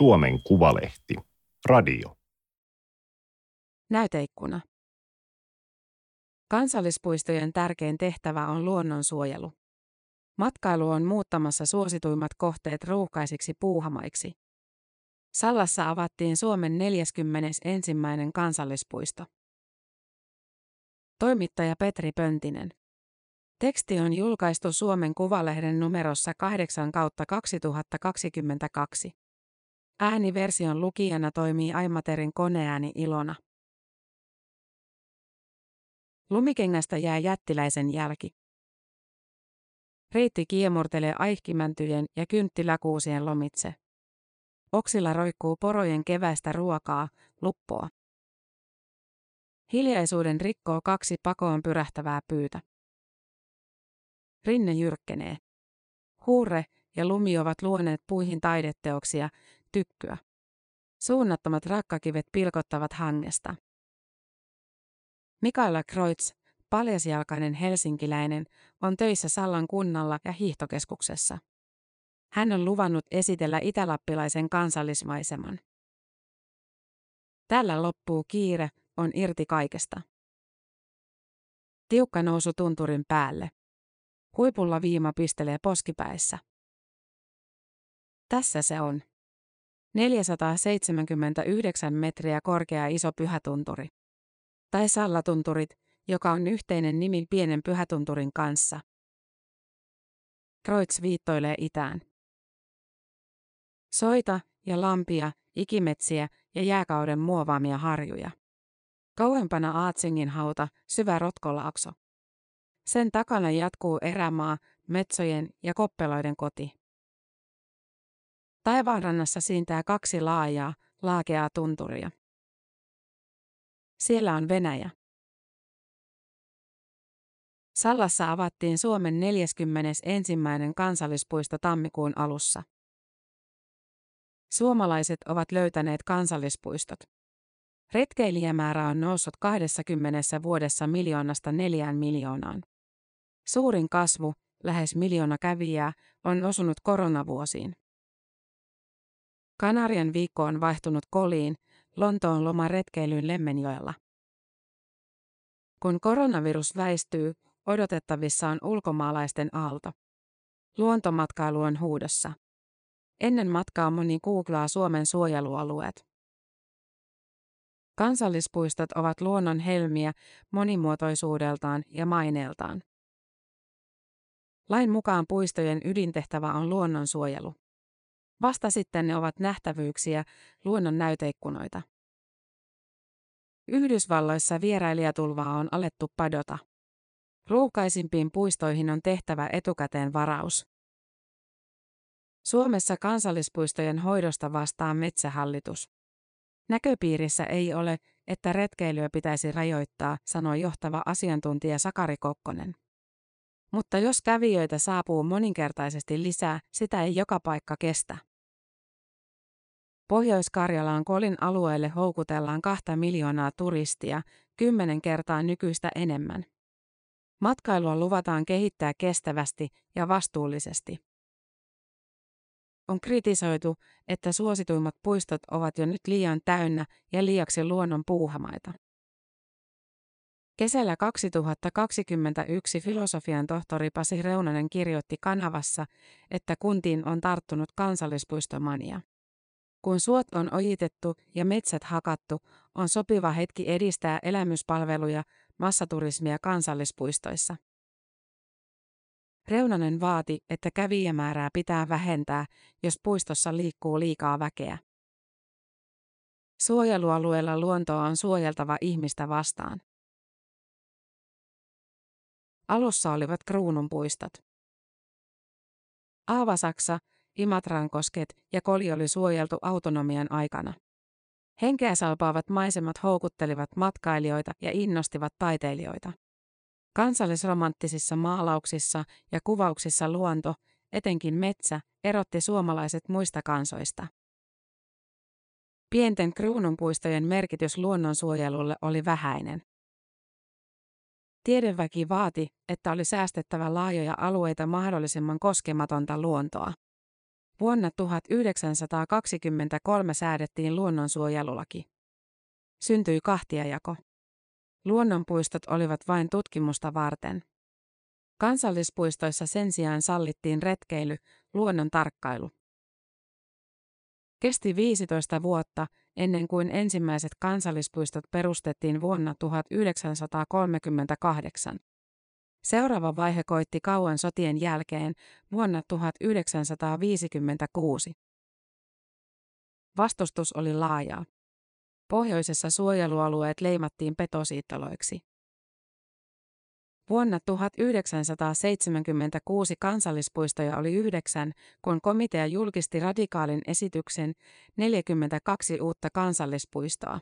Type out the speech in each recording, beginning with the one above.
Suomen Kuvalehti. Radio. Näyteikkuna. Kansallispuistojen tärkein tehtävä on luonnonsuojelu. Matkailu on muuttamassa suosituimmat kohteet ruuhkaisiksi puuhamaiksi. Sallassa avattiin Suomen 41. kansallispuisto. Toimittaja Petri Pöntinen. Teksti on julkaistu Suomen Kuvalehden numerossa 8 kautta 2022. Ääniversion lukijana toimii Aimaterin koneääni Ilona. Lumikengästä jää jättiläisen jälki. Riitti kiemurtelee aihkimäntyjen ja kynttiläkuusien lomitse. Oksilla roikkuu porojen keväistä ruokaa, luppoa. Hiljaisuuden rikkoo kaksi pakoon pyrähtävää pyytä. Rinne jyrkkenee. Huurre ja lumi ovat luoneet puihin taideteoksia, tykkyä. Suunnattomat rakkakivet pilkottavat hangesta. Mikaela Kreutz, paljasjalkainen helsinkiläinen, on töissä Sallan kunnalla ja hiihtokeskuksessa. Hän on luvannut esitellä itälappilaisen kansallismaiseman. Tällä loppuu kiire, on irti kaikesta. Tiukka nousu tunturin päälle. Huipulla viima pistelee poskipäissä. Tässä se on. 479 metriä korkea iso pyhätunturi. Tai Sallatunturit, joka on yhteinen nimi pienen pyhätunturin kanssa. Kreutz viittoilee itään. Soita ja lampia, ikimetsiä ja jääkauden muovaamia harjuja. Kauempana Aatsingin hauta, syvä rotkolaakso. Sen takana jatkuu erämaa, metsojen ja koppeloiden koti. Taivaanrannassa siintää kaksi laajaa, laakeaa tunturia. Siellä on Venäjä. Sallassa avattiin Suomen 41. kansallispuisto tammikuun alussa. Suomalaiset ovat löytäneet kansallispuistot. Retkeilijämäärä on noussut 20 vuodessa miljoonasta neljään miljoonaan. Suurin kasvu, lähes miljoona kävijää, on osunut koronavuosiin. Kanarian viikko on vaihtunut koliin, Lontoon loma retkeilyyn Lemmenjoella. Kun koronavirus väistyy, odotettavissa on ulkomaalaisten aalto. Luontomatkailu on huudossa. Ennen matkaa moni googlaa Suomen suojelualueet. Kansallispuistot ovat luonnon helmiä monimuotoisuudeltaan ja maineeltaan. Lain mukaan puistojen ydintehtävä on luonnonsuojelu. Vasta sitten ne ovat nähtävyyksiä, luonnon näyteikkunoita. Yhdysvalloissa vierailijatulvaa on alettu padota. Ruukaisimpiin puistoihin on tehtävä etukäteen varaus. Suomessa kansallispuistojen hoidosta vastaa metsähallitus. Näköpiirissä ei ole, että retkeilyä pitäisi rajoittaa, sanoi johtava asiantuntija Sakari Kokkonen. Mutta jos kävijöitä saapuu moninkertaisesti lisää, sitä ei joka paikka kestä. Pohjois-Karjalaan Kolin alueelle houkutellaan kahta miljoonaa turistia, kymmenen kertaa nykyistä enemmän. Matkailua luvataan kehittää kestävästi ja vastuullisesti. On kritisoitu, että suosituimmat puistot ovat jo nyt liian täynnä ja liiaksi luonnon puuhamaita. Kesällä 2021 filosofian tohtori Pasi Reunanen kirjoitti kanavassa, että kuntiin on tarttunut kansallispuistomania. Kun suot on ojitettu ja metsät hakattu, on sopiva hetki edistää elämyspalveluja, massaturismia kansallispuistoissa. Reunanen vaati, että kävijämäärää pitää vähentää, jos puistossa liikkuu liikaa väkeä. Suojelualueella luontoa on suojeltava ihmistä vastaan. Alussa olivat kruununpuistot. Aavasaksa, Imatrankosket ja Koli oli suojeltu autonomian aikana. Henkeä salpaavat maisemat houkuttelivat matkailijoita ja innostivat taiteilijoita. Kansallisromanttisissa maalauksissa ja kuvauksissa luonto, etenkin metsä, erotti suomalaiset muista kansoista. Pienten kruununpuistojen merkitys luonnonsuojelulle oli vähäinen. Tiedeväki vaati, että oli säästettävä laajoja alueita mahdollisimman koskematonta luontoa. Vuonna 1923 säädettiin luonnonsuojelulaki. Syntyi kahtiajako. Luonnonpuistot olivat vain tutkimusta varten. Kansallispuistoissa sen sijaan sallittiin retkeily, luonnon tarkkailu. Kesti 15 vuotta ennen kuin ensimmäiset kansallispuistot perustettiin vuonna 1938. Seuraava vaihe koitti kauan sotien jälkeen vuonna 1956. Vastustus oli laajaa. Pohjoisessa suojelualueet leimattiin petosiittoloiksi. Vuonna 1976 kansallispuistoja oli yhdeksän, kun komitea julkisti radikaalin esityksen 42 uutta kansallispuistoa.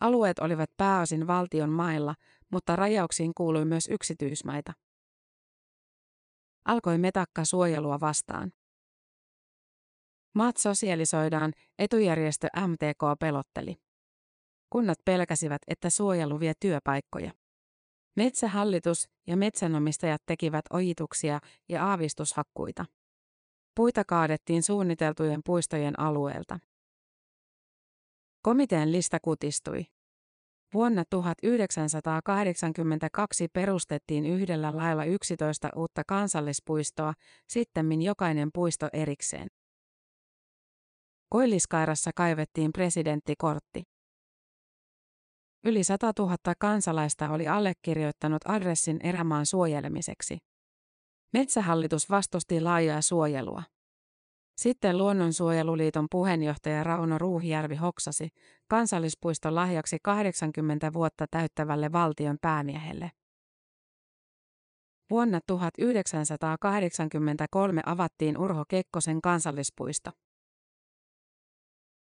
Alueet olivat pääosin valtion mailla, mutta rajauksiin kuului myös yksityismaita. Alkoi metakka suojelua vastaan. Maat sosialisoidaan, etujärjestö MTK pelotteli. Kunnat pelkäsivät, että suojelu vie työpaikkoja. Metsähallitus ja metsänomistajat tekivät ojituksia ja aavistushakkuita. Puita kaadettiin suunniteltujen puistojen alueelta. Komitean lista kutistui. Vuonna 1982 perustettiin yhdellä lailla 11 uutta kansallispuistoa, sittemmin jokainen puisto erikseen. Koilliskairassa kaivettiin presidenttikortti. Yli 100 000 kansalaista oli allekirjoittanut adressin erämaan suojelemiseksi. Metsähallitus vastusti laajaa suojelua. Sitten Luonnonsuojeluliiton puheenjohtaja Rauno Ruuhijärvi hoksasi kansallispuiston lahjaksi 80 vuotta täyttävälle valtion päämiehelle. Vuonna 1983 avattiin Urho Kekkosen kansallispuisto.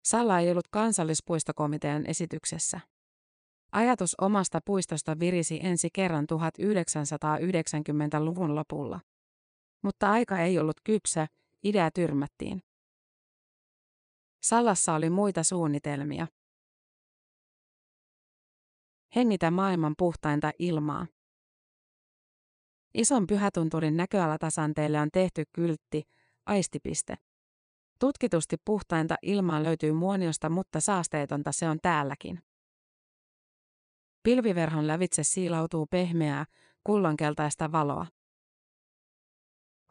Salla ei ollut kansallispuistokomitean esityksessä. Ajatus omasta puistosta virisi ensi kerran 1990-luvun lopulla. Mutta aika ei ollut kypsä, idea tyrmättiin. Sallassa oli muita suunnitelmia. Hengitä maailman puhtainta ilmaa. Ison pyhätunturin näköalatasanteelle on tehty kyltti, aistipiste. Tutkitusti puhtainta ilmaa löytyy muoniosta, mutta saasteetonta se on täälläkin. Pilviverhon lävitse siilautuu pehmeää, kullonkeltaista valoa.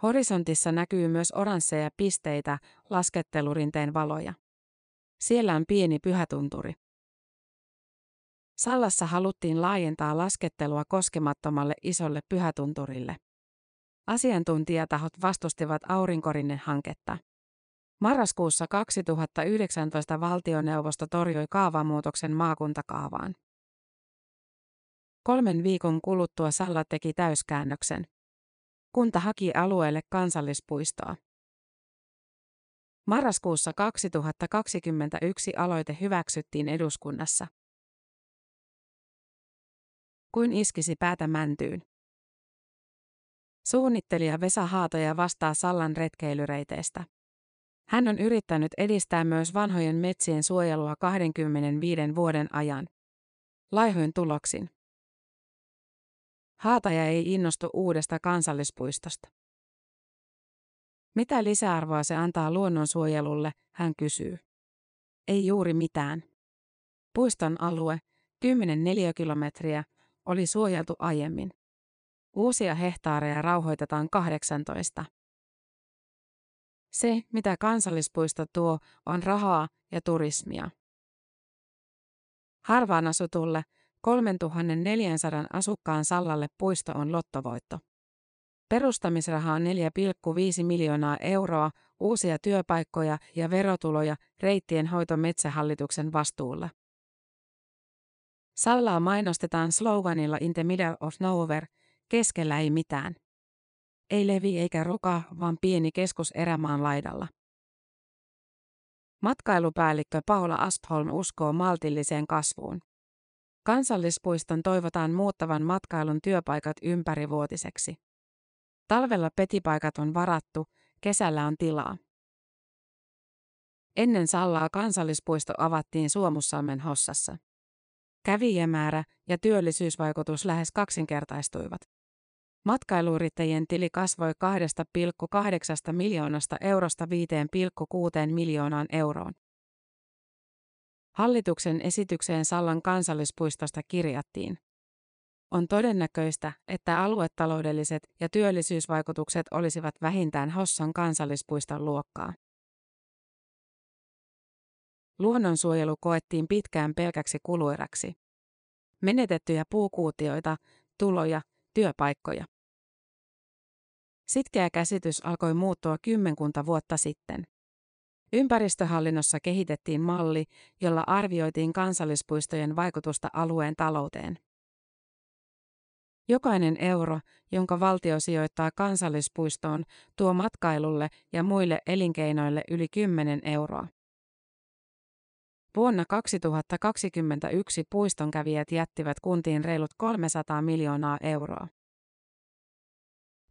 Horisontissa näkyy myös oransseja pisteitä, laskettelurinteen valoja. Siellä on pieni pyhätunturi. Sallassa haluttiin laajentaa laskettelua koskemattomalle isolle pyhätunturille. Asiantuntijatahot vastustivat aurinkorinne hanketta. Marraskuussa 2019 valtioneuvosto torjui kaavamuutoksen maakuntakaavaan. Kolmen viikon kuluttua Salla teki täyskäännöksen. Kunta haki alueelle kansallispuistoa. Marraskuussa 2021 aloite hyväksyttiin eduskunnassa. Kuin iskisi päätä mäntyyn. Suunnittelija Vesa Haatoja vastaa Sallan retkeilyreiteestä. Hän on yrittänyt edistää myös vanhojen metsien suojelua 25 vuoden ajan. Laihoin tuloksin. Haataja ei innostu uudesta kansallispuistosta. Mitä lisäarvoa se antaa luonnonsuojelulle, hän kysyy. Ei juuri mitään. Puiston alue, 10 neliökilometriä, oli suojeltu aiemmin. Uusia hehtaareja rauhoitetaan 18. Se, mitä kansallispuisto tuo, on rahaa ja turismia. Harvaan asutulle, 3400 asukkaan Sallalle puisto on lottovoitto. Perustamisraha on 4,5 miljoonaa euroa, uusia työpaikkoja ja verotuloja reittien hoito metsähallituksen vastuulla. Sallaa mainostetaan sloganilla In the middle of nowhere, keskellä ei mitään. Ei levi eikä ruka, vaan pieni keskus erämaan laidalla. Matkailupäällikkö Paula Aspholm uskoo maltilliseen kasvuun. Kansallispuiston toivotaan muuttavan matkailun työpaikat ympärivuotiseksi. Talvella petipaikat on varattu, kesällä on tilaa. Ennen Sallaa kansallispuisto avattiin Suomussalmen Hossassa. Kävijämäärä ja työllisyysvaikutus lähes kaksinkertaistuivat. Matkailuyrittäjien tili kasvoi 2,8 miljoonasta eurosta 5,6 miljoonaan euroon. Hallituksen esitykseen Sallan kansallispuistosta kirjattiin. On todennäköistä, että aluetaloudelliset ja työllisyysvaikutukset olisivat vähintään Hossan kansallispuiston luokkaa. Luonnonsuojelu koettiin pitkään pelkäksi kulueräksi. Menetettyjä puukuutioita, tuloja, työpaikkoja. Sitkeä käsitys alkoi muuttua kymmenkunta vuotta sitten. Ympäristöhallinnossa kehitettiin malli, jolla arvioitiin kansallispuistojen vaikutusta alueen talouteen. Jokainen euro, jonka valtio sijoittaa kansallispuistoon, tuo matkailulle ja muille elinkeinoille yli 10 euroa. Vuonna 2021 puistonkävijät jättivät kuntiin reilut 300 miljoonaa euroa.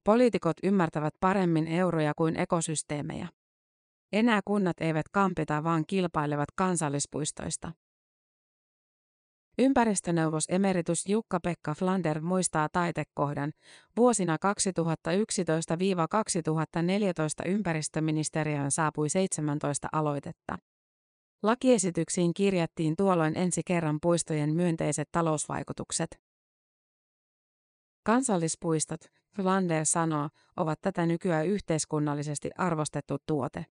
Poliitikot ymmärtävät paremmin euroja kuin ekosysteemejä. Enää kunnat eivät kampita, vaan kilpailevat kansallispuistoista. Ympäristöneuvos emeritus Jukka-Pekka Flander muistaa taitekohdan. Vuosina 2011-2014 ympäristöministeriöön saapui 17 aloitetta. Lakiesityksiin kirjattiin tuolloin ensi kerran puistojen myönteiset talousvaikutukset. Kansallispuistot, Flander sanoo, ovat tätä nykyään yhteiskunnallisesti arvostettu tuote.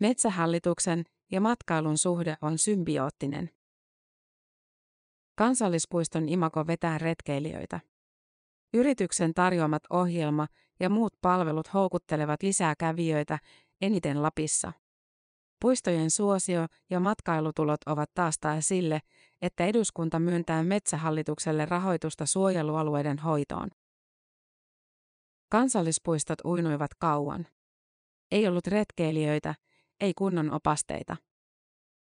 Metsähallituksen ja matkailun suhde on symbioottinen. Kansallispuiston imako vetää retkeilijöitä. Yrityksen tarjoamat ohjelma ja muut palvelut houkuttelevat lisää kävijöitä, eniten Lapissa. Puistojen suosio ja matkailutulot ovat taas taas sille, että eduskunta myöntää metsähallitukselle rahoitusta suojelualueiden hoitoon. Kansallispuistot uinuivat kauan. Ei ollut retkeilijöitä, ei kunnon opasteita.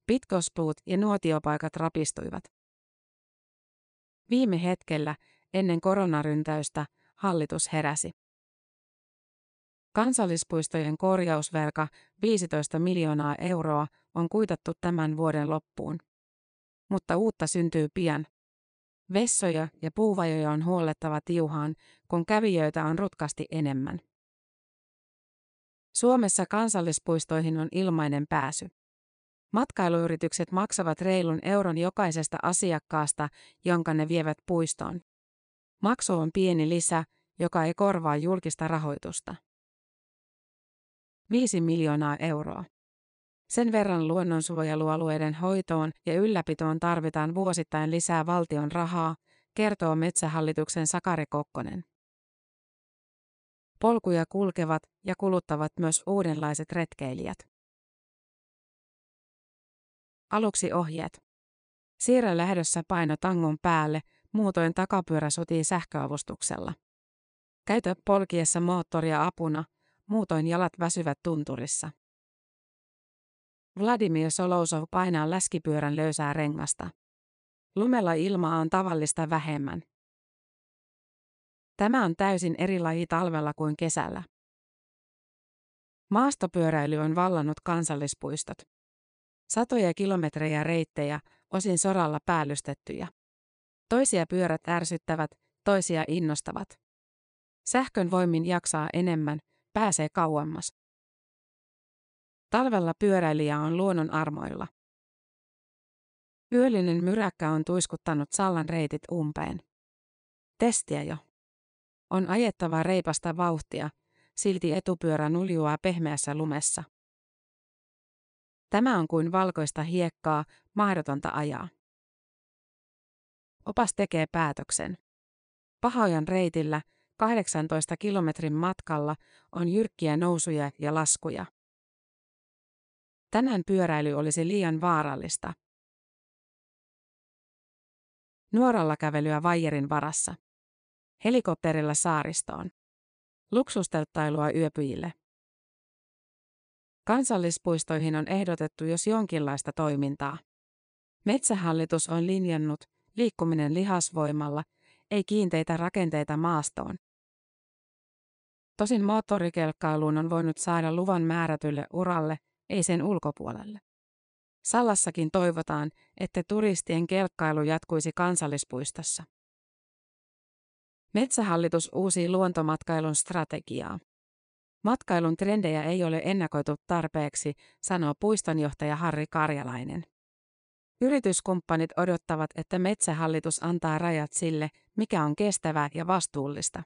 Pitkospuut ja nuotiopaikat rapistuivat. Viime hetkellä, ennen koronaryntäystä, hallitus heräsi. Kansallispuistojen korjausvelka 15 miljoonaa euroa on kuitattu tämän vuoden loppuun. Mutta uutta syntyy pian. Vessoja ja puuvajoja on huollettava tiuhaan, kun kävijöitä on rutkasti enemmän. Suomessa kansallispuistoihin on ilmainen pääsy. Matkailuyritykset maksavat reilun euron jokaisesta asiakkaasta, jonka ne vievät puistoon. Maksu on pieni lisä, joka ei korvaa julkista rahoitusta. 5 miljoonaa euroa. Sen verran luonnonsuojelualueiden hoitoon ja ylläpitoon tarvitaan vuosittain lisää valtion rahaa, kertoo Metsähallituksen Sakari Kokkonen. Polkuja kulkevat ja kuluttavat myös uudenlaiset retkeilijät. Aluksi ohjeet. Siirrä lähdössä paino tangon päälle, muutoin takapyörä sotii sähköavustuksella. Käytä polkiessa moottoria apuna, muutoin jalat väsyvät tunturissa. Vladimir Solousov painaa läskipyörän löysää rengasta. Lumella ilmaa on tavallista vähemmän. Tämä on täysin eri laji talvella kuin kesällä. Maastopyöräily on vallannut kansallispuistot. Satoja kilometrejä reittejä, osin soralla päällystettyjä. Toisia pyörät ärsyttävät, toisia innostavat. Sähkön voimin jaksaa enemmän, pääsee kauemmas. Talvella pyöräilijä on luonnon armoilla. Yöllinen myräkkä on tuiskuttanut Sallan reitit umpeen. Testiä jo. On ajettava reipasta vauhtia, silti etupyörä nuljuaa pehmeässä lumessa. Tämä on kuin valkoista hiekkaa, mahdotonta ajaa. Opas tekee päätöksen. Pahojan reitillä, 18 kilometrin matkalla, on jyrkkiä nousuja ja laskuja. Tänään pyöräily olisi liian vaarallista. Nuoralla kävelyä vaijerin varassa. Helikopterilla saaristoon. Luksustelttailua yöpyjille. Kansallispuistoihin on ehdotettu jos jonkinlaista toimintaa. Metsähallitus on linjannut liikkuminen lihasvoimalla, ei kiinteitä rakenteita maastoon. Tosin moottorikelkkailuun on voinut saada luvan määrätylle uralle, ei sen ulkopuolelle. Sallassakin toivotaan, että turistien kelkkailu jatkuisi kansallispuistossa. Metsähallitus uusi luontomatkailun strategiaa. Matkailun trendejä ei ole ennakoitu tarpeeksi, sanoo puistonjohtaja Harri Karjalainen. Yrityskumppanit odottavat, että metsähallitus antaa rajat sille, mikä on kestävää ja vastuullista.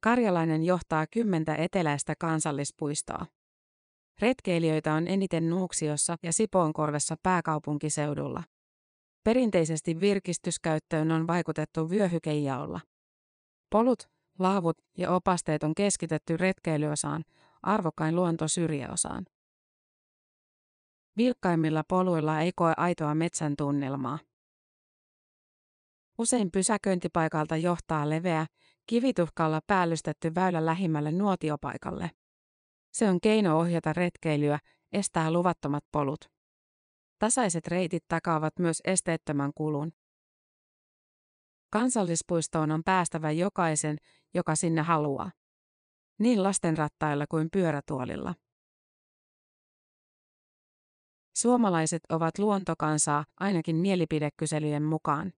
Karjalainen johtaa kymmentä eteläistä kansallispuistoa. Retkeilijöitä on eniten Nuuksiossa ja Sipoonkorvessa pääkaupunkiseudulla. Perinteisesti virkistyskäyttöön on vaikutettu vyöhykejaolla. Polut, laavut ja opasteet on keskitetty retkeilyosaan, arvokkain luonto syrjäosaan. Vilkkaimmilla poluilla ei koe aitoa metsän tunnelmaa. Usein pysäköintipaikalta johtaa leveä, kivituhkalla päällystetty väylä lähimmälle nuotiopaikalle. Se on keino ohjata retkeilyä, estää luvattomat polut. Tasaiset reitit takaavat myös esteettömän kulun. Kansallispuistoon on päästävä jokaisen, joka sinne haluaa. Niin lastenrattailla kuin pyörätuolilla. Suomalaiset ovat luontokansaa ainakin mielipidekyselyjen mukaan.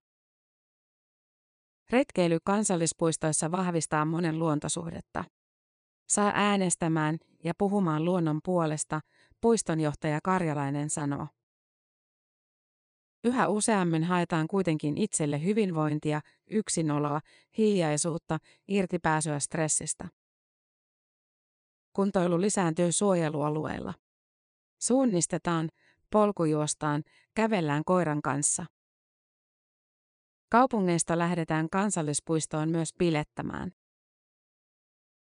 Retkeily kansallispuistoissa vahvistaa monen luontosuhdetta. Saa äänestämään ja puhumaan luonnon puolesta, puistonjohtaja Karjalainen sanoo. Yhä useammin haetaan kuitenkin itselle hyvinvointia, yksinoloa, hiljaisuutta, irtipääsyä stressistä. Kuntoilu lisääntyy suojelualueilla. Suunnistetaan, polkujuostaan, kävellään koiran kanssa. Kaupungeista lähdetään kansallispuistoon myös pilettämään.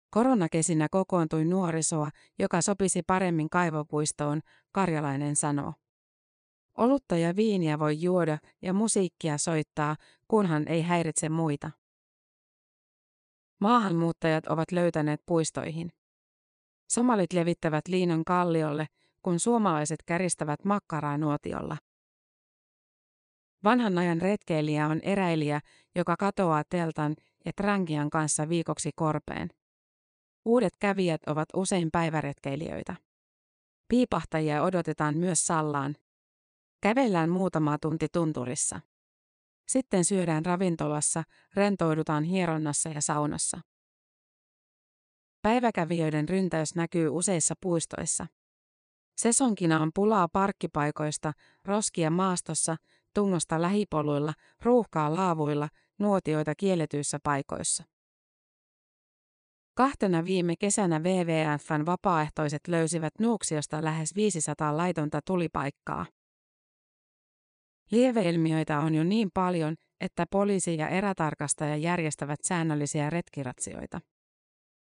Koronakesinä kokoontui nuorisoa, joka sopisi paremmin kaivopuistoon, karjalainen sanoo. Olutta ja viiniä voi juoda ja musiikkia soittaa, kunhan ei häiritse muita. Maahanmuuttajat ovat löytäneet puistoihin. Somalit levittävät liinon kalliolle, kun suomalaiset käristävät makkaraa nuotiolla. Vanhan ajan retkeilijä on eräilijä, joka katoaa teltan ja trangian kanssa viikoksi korpeen. Uudet kävijät ovat usein päiväretkeilijöitä. Piipahtajia odotetaan myös Sallaan. Kävellään muutama tunti tunturissa. Sitten syödään ravintolassa, rentoudutaan hieronnassa ja saunassa. Päiväkävijöiden ryntäys näkyy useissa puistoissa. Sesonkina on pulaa parkkipaikoista, roskia maastossa, tungosta lähipoluilla, ruuhkaa laavuilla, nuotioita kielletyissä paikoissa. Kahtena viime kesänä WWFn vapaaehtoiset löysivät Nuuksiosta lähes 500 laitonta tulipaikkaa. Lieveilmiöitä on jo niin paljon, että poliisi ja erätarkastaja järjestävät säännöllisiä retkiratsioita.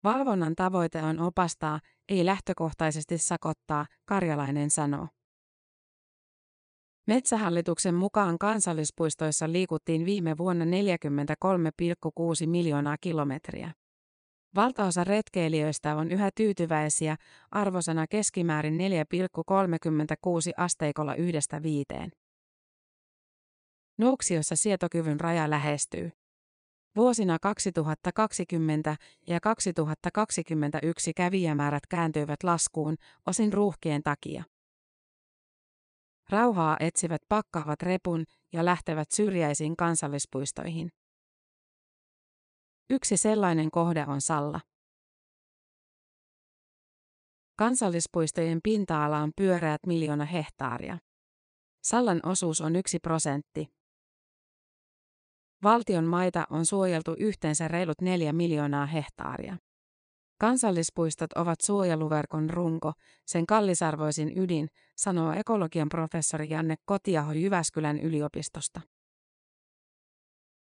Valvonnan tavoite on opastaa, ei lähtökohtaisesti sakottaa, karjalainen sanoo. Metsähallituksen mukaan kansallispuistoissa liikuttiin viime vuonna 43,6 miljoonaa kilometriä. Valtaosa retkeilijöistä on yhä tyytyväisiä, arvosana keskimäärin 4,36 asteikolla yhdestä viiteen. Nuuksiossa sietokyvyn raja lähestyy. Vuosina 2020 ja 2021 kävijämäärät kääntyivät laskuun, osin ruuhkien takia. Rauhaa etsivät pakkaavat repun ja lähtevät syrjäisiin kansallispuistoihin. Yksi sellainen kohde on Salla. Kansallispuistojen pinta-ala on pyöreät miljoona hehtaaria. Sallan osuus on yksi prosentti. Valtion maita on suojeltu yhteensä reilut neljä miljoonaa hehtaaria. Kansallispuistot ovat suojeluverkon runko, sen kallisarvoisin ydin, sanoo ekologian professori Janne Kotiaho Jyväskylän yliopistosta.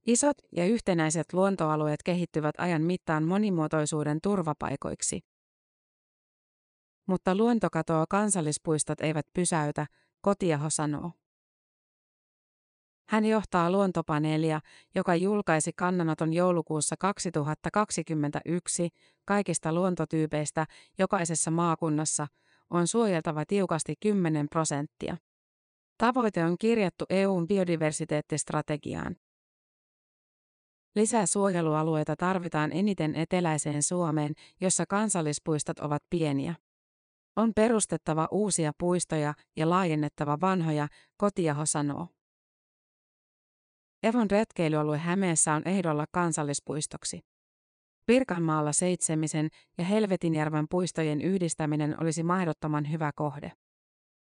Isot ja yhtenäiset luontoalueet kehittyvät ajan mittaan monimuotoisuuden turvapaikoiksi. Mutta luontokatoa kansallispuistot eivät pysäytä, Kotiaho sanoo. Hän johtaa luontopaneelia, joka julkaisi kannanoton joulukuussa 2021 kaikista luontotyypeistä jokaisessa maakunnassa on suojeltava tiukasti 10 prosenttia. Tavoite on kirjattu EUn biodiversiteettistrategiaan. Lisää suojelualueita tarvitaan eniten eteläiseen Suomeen, jossa kansallispuistot ovat pieniä. On perustettava uusia puistoja ja laajennettava vanhoja, Kotiaho sanoo. Evon retkeilyalue Hämeessä on ehdolla kansallispuistoksi. Pirkanmaalla Seitsemisen ja Helvetinjärven puistojen yhdistäminen olisi mahdottoman hyvä kohde.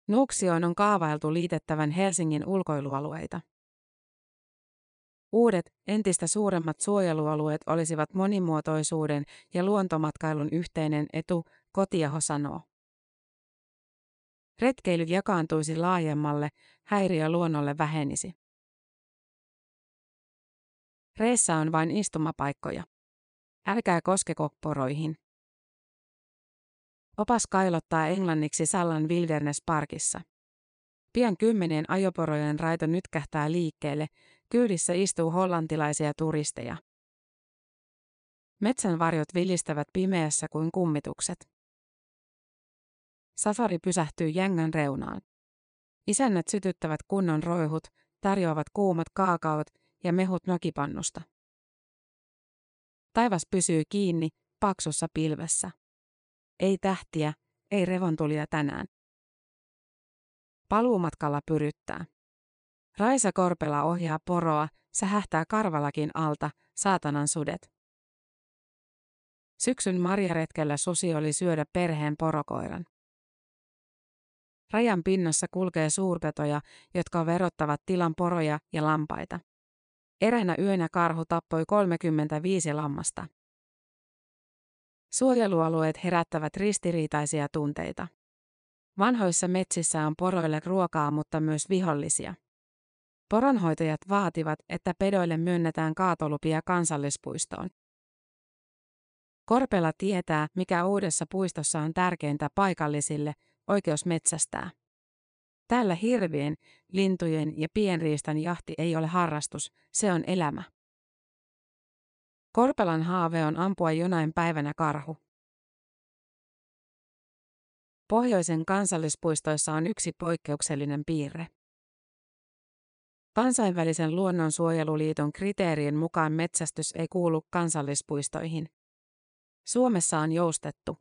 Nuuksioon on kaavailtu liitettävän Helsingin ulkoilualueita. Uudet, entistä suuremmat suojelualueet olisivat monimuotoisuuden ja luontomatkailun yhteinen etu, Kotiaho sanoo. Retkeily jakaantuisi laajemmalle, häiriö luonnolle vähenisi. Reessä on vain istumapaikkoja. Älkää koskeko poroihin. Opas kailottaa englanniksi Sallan Wilderness Parkissa. Pian kymmenien ajoporojen raito nyt kähtää liikkeelle, kyydissä istuu hollantilaisia turisteja. Metsän varjot vilistävät pimeässä kuin kummitukset. Safari pysähtyy jängän reunaan. Isännät sytyttävät kunnon roihut, tarjoavat kuumat kaakaot ja mehut nokipannusta. Taivas pysyy kiinni, paksussa pilvessä. Ei tähtiä, ei revontulia tänään. Paluumatkalla pyryttää. Raisa Korpela ohjaa poroa, sähähtää karvalakin alta, saatanan sudet. Syksyn marjaretkellä susi oli syödä perheen porokoiran. Rajan pinnassa kulkee suurpetoja, jotka verottavat tilan poroja ja lampaita. Eräänä yönä karhu tappoi 35 lammasta. Suojelualueet herättävät ristiriitaisia tunteita. Vanhoissa metsissä on poroille ruokaa, mutta myös vihollisia. Poronhoitajat vaativat, että pedoille myönnetään kaatolupia kansallispuistoon. Korpela tietää, mikä uudessa puistossa on tärkeintä paikallisille, oikeus metsästää. Täällä hirvien, lintujen ja pienriistan jahti ei ole harrastus, se on elämä. Korpelan haave on ampua jonain päivänä karhu. Pohjoisen kansallispuistoissa on yksi poikkeuksellinen piirre. Kansainvälisen luonnonsuojeluliiton kriteerien mukaan metsästys ei kuulu kansallispuistoihin. Suomessa on joustettu.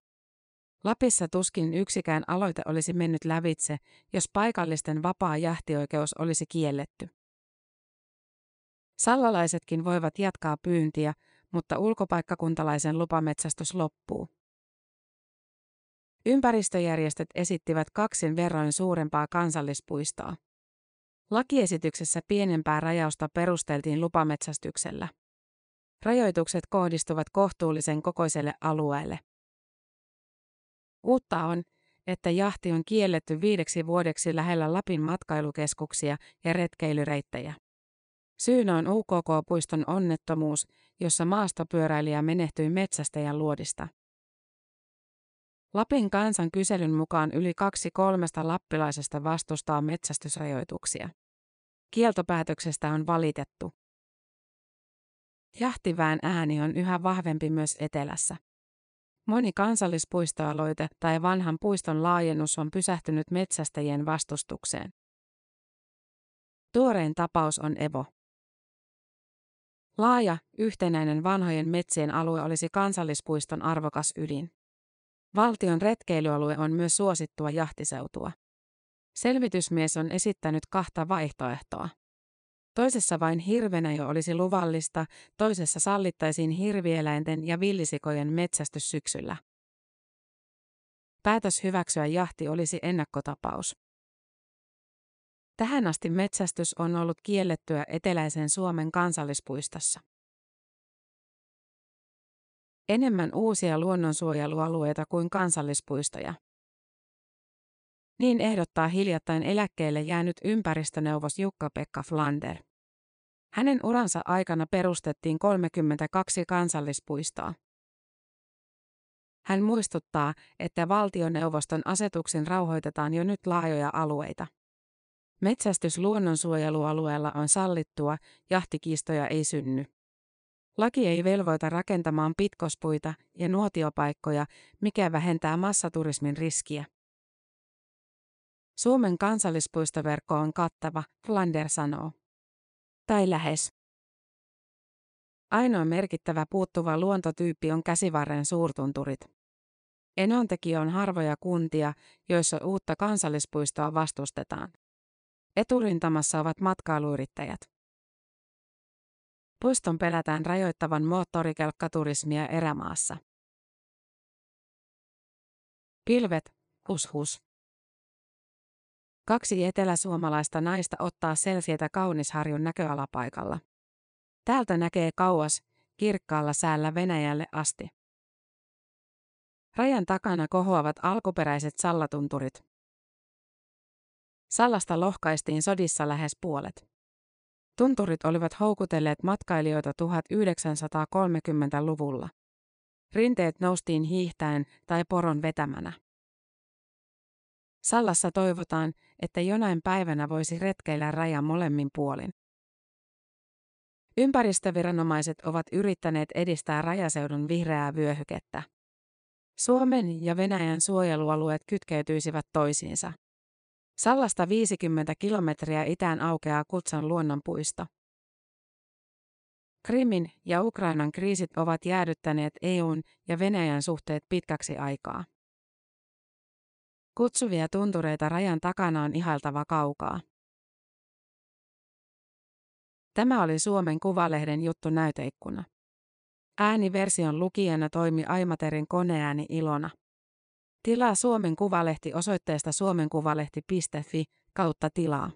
Lapissa tuskin yksikään aloite olisi mennyt lävitse, jos paikallisten vapaa jahtioikeus olisi kielletty. Sallalaisetkin voivat jatkaa pyyntiä, mutta ulkopaikkakuntalaisen lupametsästys loppuu. Ympäristöjärjestöt esittivät kaksin verroin suurempaa kansallispuistoa. Lakiesityksessä pienempää rajausta perusteltiin lupametsästyksellä. Rajoitukset kohdistuvat kohtuullisen kokoiselle alueelle. Uutta on, että jahti on kielletty viideksi vuodeksi lähellä Lapin matkailukeskuksia ja retkeilyreittejä. Syynä on UKK-puiston onnettomuus, jossa maastopyöräilijä menehtyi metsästäjän luodista. Lapin kansan kyselyn mukaan yli kaksi kolmesta lappilaisesta vastustaa metsästysrajoituksia. Kieltopäätöksestä on valitettu. Jahtivään ääni on yhä vahvempi myös etelässä. Moni kansallispuistoaloite tai vanhan puiston laajennus on pysähtynyt metsästäjien vastustukseen. Tuorein tapaus on Evo. Laaja, yhtenäinen vanhojen metsien alue olisi kansallispuiston arvokas ydin. Valtion retkeilyalue on myös suosittua jahtiseutua. Selvitysmies on esittänyt kahta vaihtoehtoa. Toisessa vain hirvenä olisi luvallista, toisessa sallittaisiin hirvieläinten ja villisikojen metsästys syksyllä. Päätös hyväksyä jahti olisi ennakkotapaus. Tähän asti metsästys on ollut kiellettyä eteläisen Suomen kansallispuistossa. Enemmän uusia luonnonsuojelualueita kuin kansallispuistoja. Niin ehdottaa hiljattain eläkkeelle jäänyt ympäristöneuvos Jukka-Pekka Flander. Hänen uransa aikana perustettiin 32 kansallispuistoa. Hän muistuttaa, että valtioneuvoston asetuksen rauhoitetaan jo nyt laajoja alueita. Metsästys luonnonsuojelualueella on sallittua, jahtikiistoja ei synny. Laki ei velvoita rakentamaan pitkospuita ja nuotiopaikkoja, mikä vähentää massaturismin riskiä. Suomen kansallispuistoverkko on kattava, Flander sanoo. Tai lähes. Ainoa merkittävä puuttuva luontotyyppi on käsivarren suurtunturit. Enontekijä on harvoja kuntia, joissa uutta kansallispuistoa vastustetaan. Eturintamassa ovat matkailuyrittäjät. Puiston pelätään rajoittavan moottorikelkkaturismia erämaassa. Pilvet, hus hus. Kaksi eteläsuomalaista naista ottaa selfietä Kaunisharjun näköalapaikalla. Täältä näkee kauas, kirkkaalla säällä Venäjälle asti. Rajan takana kohoavat alkuperäiset sallatunturit. Sallasta lohkaistiin sodissa lähes puolet. Tunturit olivat houkutelleet matkailijoita 1930-luvulla. Rinteet noustiin hiihtäen tai poron vetämänä. Sallassa toivotaan, että jonain päivänä voisi retkeillä rajan molemmin puolin. Ympäristöviranomaiset ovat yrittäneet edistää rajaseudun vihreää vyöhykettä. Suomen ja Venäjän suojelualueet kytkeytyisivät toisiinsa. Sallasta 50 kilometriä itään aukeaa Kutsan luonnonpuisto. Krimin ja Ukrainan kriisit ovat jäädyttäneet EUn ja Venäjän suhteet pitkäksi aikaa. Kutsuvia tuntureita rajan takana on ihailtava kaukaa. Tämä oli Suomen Kuvalehden juttu näyteikkuna. Ääniversion lukijana toimi Aimaterin koneääni Ilona. Tilaa Suomen Kuvalehti osoitteesta suomenkuvalehti.fi kautta tilaa.